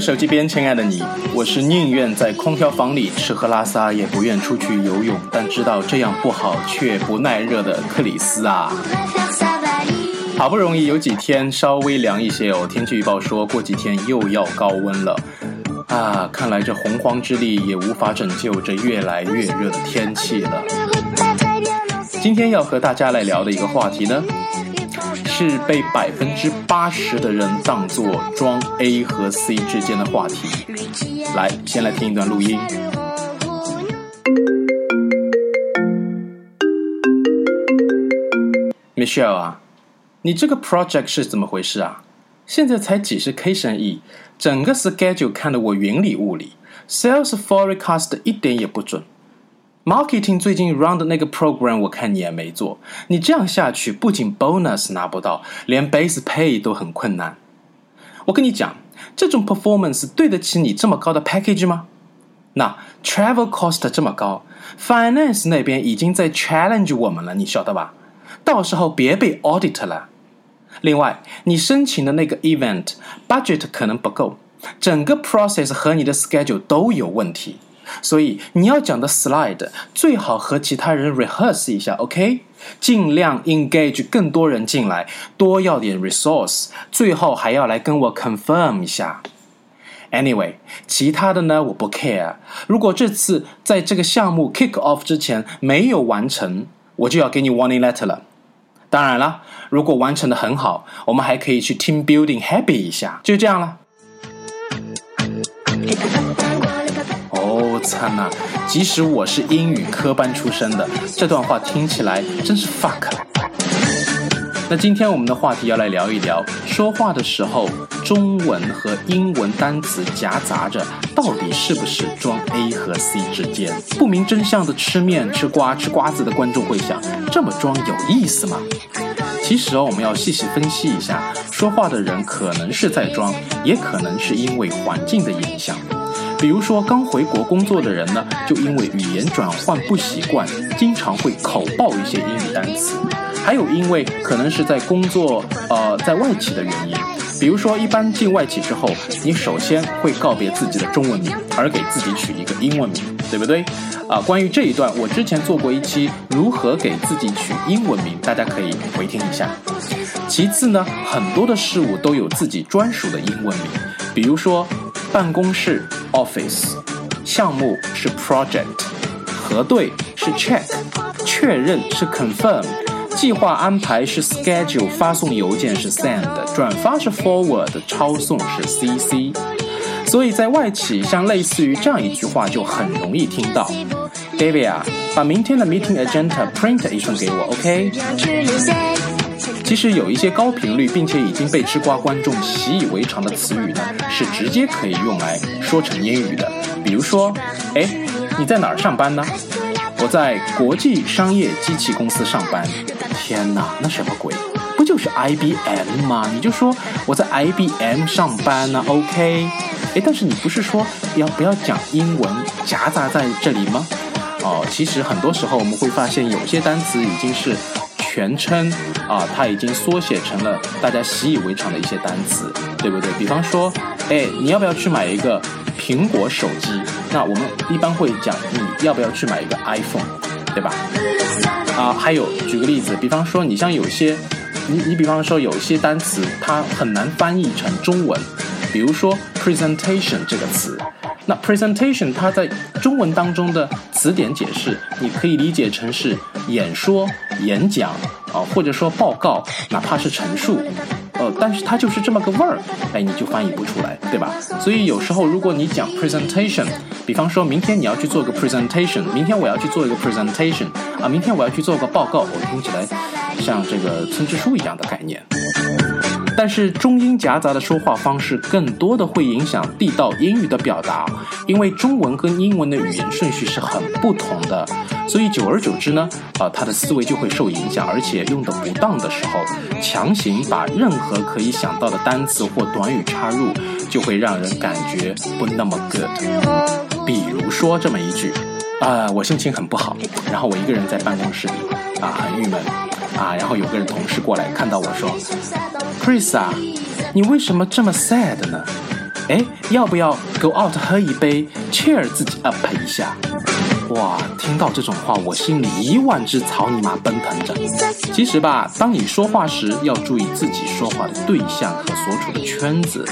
手机边亲爱的你，我是宁愿在空调房里吃喝拉撒，也不愿出去游泳，但知道这样不好却不耐热的克里斯啊。好不容易有几天稍微凉一些哦，天气预报说过几天又要高温了啊！看来这洪荒之力也无法拯救这越来越热的天气了。今天要和大家来聊的一个话题呢。是被百分之八十的人当作装 A 和 C 之间的话题。来，先来听一段录音。Michelle 啊，你这个 project 是怎么回事啊？现在才几十 K 生意，整个 schedule 看得我云里雾里，sales forecast 一点也不准。Marketing 最近 run 的那个 program，我看你也没做。你这样下去，不仅 bonus 拿不到，连 base pay 都很困难。我跟你讲，这种 performance 对得起你这么高的 package 吗？那 travel cost 这么高，finance 那边已经在 challenge 我们了，你晓得吧？到时候别被 audit 了。另外，你申请的那个 event budget 可能不够，整个 process 和你的 schedule 都有问题。所以你要讲的 slide 最好和其他人 rehearse 一下，OK？尽量 engage 更多人进来，多要点 resource，最后还要来跟我 confirm 一下。Anyway，其他的呢我不 care。如果这次在这个项目 kick off 之前没有完成，我就要给你 warning letter 了。当然了，如果完成的很好，我们还可以去 team building happy 一下，就这样了。哦，惨呐！即使我是英语科班出身的，这段话听起来真是 fuck。那今天我们的话题要来聊一聊，说话的时候中文和英文单词夹杂着，到底是不是装 A 和 C 之间？不明真相的吃面吃瓜吃瓜子的观众会想，这么装有意思吗？其实哦，我们要细细分析一下，说话的人可能是在装，也可能是因为环境的影响。比如说，刚回国工作的人呢，就因为语言转换不习惯，经常会口爆一些英语单词；还有因为可能是在工作呃在外企的原因，比如说一般进外企之后，你首先会告别自己的中文名，而给自己取一个英文名，对不对？啊，关于这一段，我之前做过一期如何给自己取英文名，大家可以回听一下。其次呢，很多的事物都有自己专属的英文名，比如说办公室。Office，项目是 Project，核对是 Check，确认是 Confirm，计划安排是 Schedule，发送邮件是 Send，转发是 Forward，抄送是 CC。所以在外企，像类似于这样一句话就很容易听到：David 啊，把明天的 Meeting Agenda print 一份给我，OK？其实有一些高频率并且已经被吃瓜观众习以为常的词语呢，是直接可以用来说成英语的。比如说，哎，你在哪儿上班呢？我在国际商业机器公司上班。天哪，那什么鬼？不就是 IBM 吗？你就说我在 IBM 上班呢，OK？哎，但是你不是说要不要讲英文夹杂在这里吗？哦，其实很多时候我们会发现有些单词已经是。全称啊，它已经缩写成了大家习以为常的一些单词，对不对？比方说，哎，你要不要去买一个苹果手机？那我们一般会讲，你要不要去买一个 iPhone，对吧？啊，还有举个例子，比方说，你像有些，你你比方说有些单词，它很难翻译成中文，比如说 presentation 这个词。那 presentation 它在中文当中的词典解释，你可以理解成是演说、演讲啊，或者说报告，哪怕是陈述，呃，但是它就是这么个味儿，哎，你就翻译不出来，对吧？所以有时候如果你讲 presentation，比方说明天你要去做个 presentation，明天我要去做一个 presentation，啊，明天我要去做个报告，我听起来像这个村支书一样的概念。但是中英夹杂的说话方式，更多的会影响地道英语的表达，因为中文跟英文的语言顺序是很不同的，所以久而久之呢，啊，他的思维就会受影响，而且用的不当的时候，强行把任何可以想到的单词或短语插入，就会让人感觉不那么 good。比如说这么一句，啊，我心情很不好，然后我一个人在办公室里，啊，很郁闷。啊，然后有个人同事过来看到我说：“Chris 啊，你为什么这么 sad 呢？”哎，要不要 go out 喝一杯，cheer 自己 up 一下？哇，听到这种话，我心里一万只草泥马奔腾着。其实吧，当你说话时，要注意自己说话的对象和所处的圈子。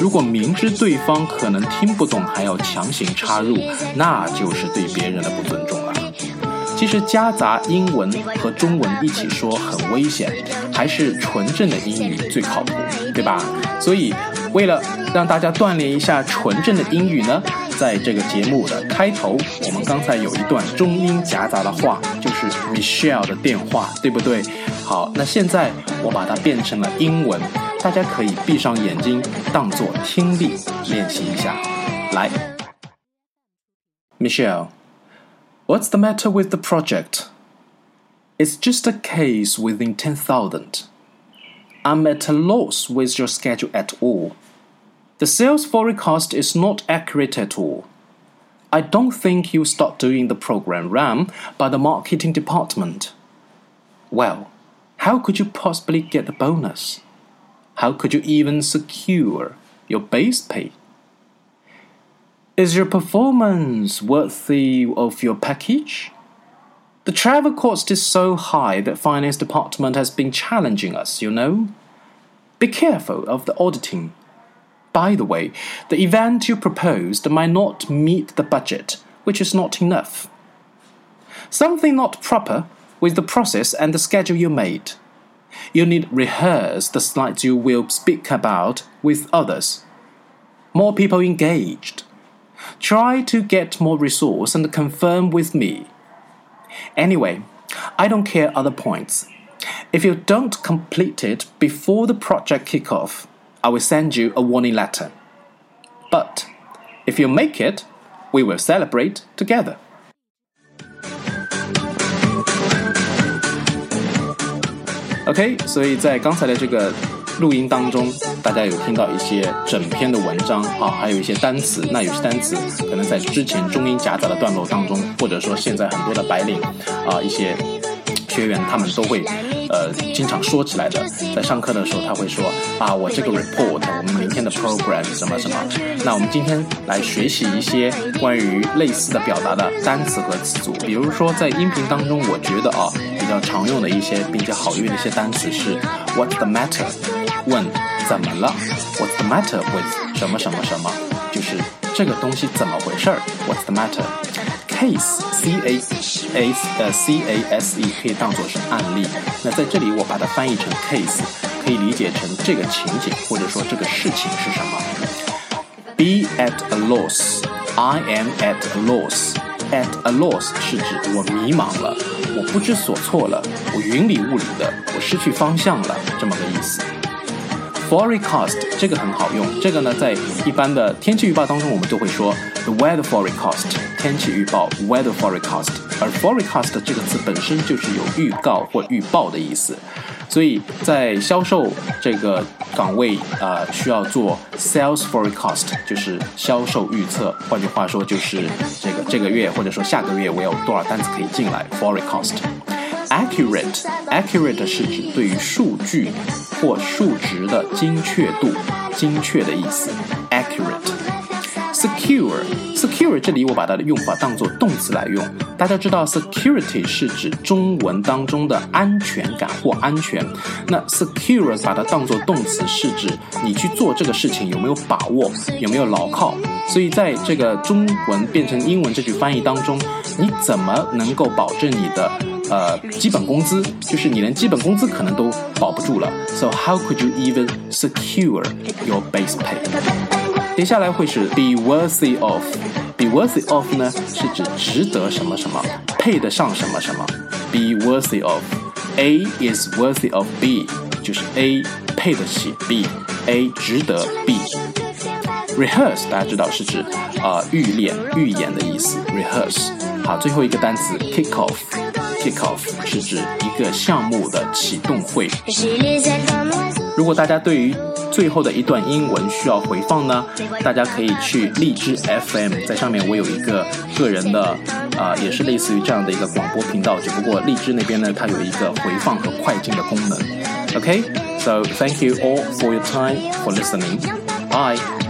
如果明知对方可能听不懂，还要强行插入，那就是对别人的不尊重了。其实夹杂英文和中文一起说很危险，还是纯正的英语最靠谱，对吧？所以，为了让大家锻炼一下纯正的英语呢，在这个节目的开头，我们刚才有一段中英夹杂的话，就是 Michelle 的电话，对不对？好，那现在我把它变成了英文。大家可以闭上眼睛，当做听力练习一下。来，Michelle, what's the matter with the project? It's just a case within 10,000. I'm at a loss with your schedule at all. The sales forecast is not accurate at all. I don't think you'll start doing the program run by the marketing department. Well, how could you possibly get the bonus? How could you even secure your base pay? Is your performance worthy of your package? The travel cost is so high that finance department has been challenging us, you know. Be careful of the auditing. By the way, the event you proposed might not meet the budget, which is not enough. Something not proper with the process and the schedule you made. You need rehearse the slides you will speak about with others. More people engaged. Try to get more resource and confirm with me. Anyway, I don't care other points. If you don't complete it before the project kickoff, I will send you a warning letter. But if you make it, we will celebrate together. OK，所以在刚才的这个 录音当中，大家有听到一些整篇的文章啊，还有一些单词。那有些单词可能在之前中英夹杂的段落当中，或者说现在很多的白领啊，一些学员他们都会。呃，经常说起来的，在上课的时候他会说啊，我这个 report，我们明天的 program 什么什么。那我们今天来学习一些关于类似的表达的单词和词组。比如说在音频当中，我觉得啊，比较常用的一些并且好用的一些单词是 What's the matter？问怎么了？What's the matter with 什么什么什么？就是这个东西怎么回事儿？What's the matter？case c a s 呃 c a s e 可以当做是案例。那在这里我把它翻译成 case，可以理解成这个情景或者说这个事情是什么。Be at a loss. I am at a loss. At a loss 是指我迷茫了，我不知所措了，我云里雾里的，我失去方向了，这么个意思。Forecast 这个很好用，这个呢在一般的天气预报当中，我们都会说 the weather forecast 天气预报 weather forecast，而 forecast 这个词本身就是有预告或预报的意思，所以在销售这个岗位啊需要做 sales forecast，就是销售预测，换句话说就是这个这个月或者说下个月我有多少单子可以进来 forecast。Accurate, accurate 是指对于数据或数值的精确度、精确的意思。Accurate, secure, secure 这里我把它的用法当做动词来用。大家知道，security 是指中文当中的安全感或安全。那 secure 把它当做动词，是指你去做这个事情有没有把握，有没有牢靠。所以在这个中文变成英文这句翻译当中，你怎么能够保证你的？呃，基本工资就是你连基本工资可能都保不住了。So how could you even secure your base pay？接下来会是 be worthy of。be worthy of 呢是指值得什么什么，配得上什么什么。be worthy of。A is worthy of B，就是 A 配得起 B，A 值得 B。Rehearse 大家知道是指啊预练、预演的意思。rehearse。好，最后一个单词 kick off。Kickoff 是指一个项目的启动会。如果大家对于最后的一段英文需要回放呢，大家可以去荔枝 FM，在上面我有一个个人的啊，也是类似于这样的一个广播频道，只不过荔枝那边呢，它有一个回放和快进的功能。OK，so thank you all for your time for listening. Bye.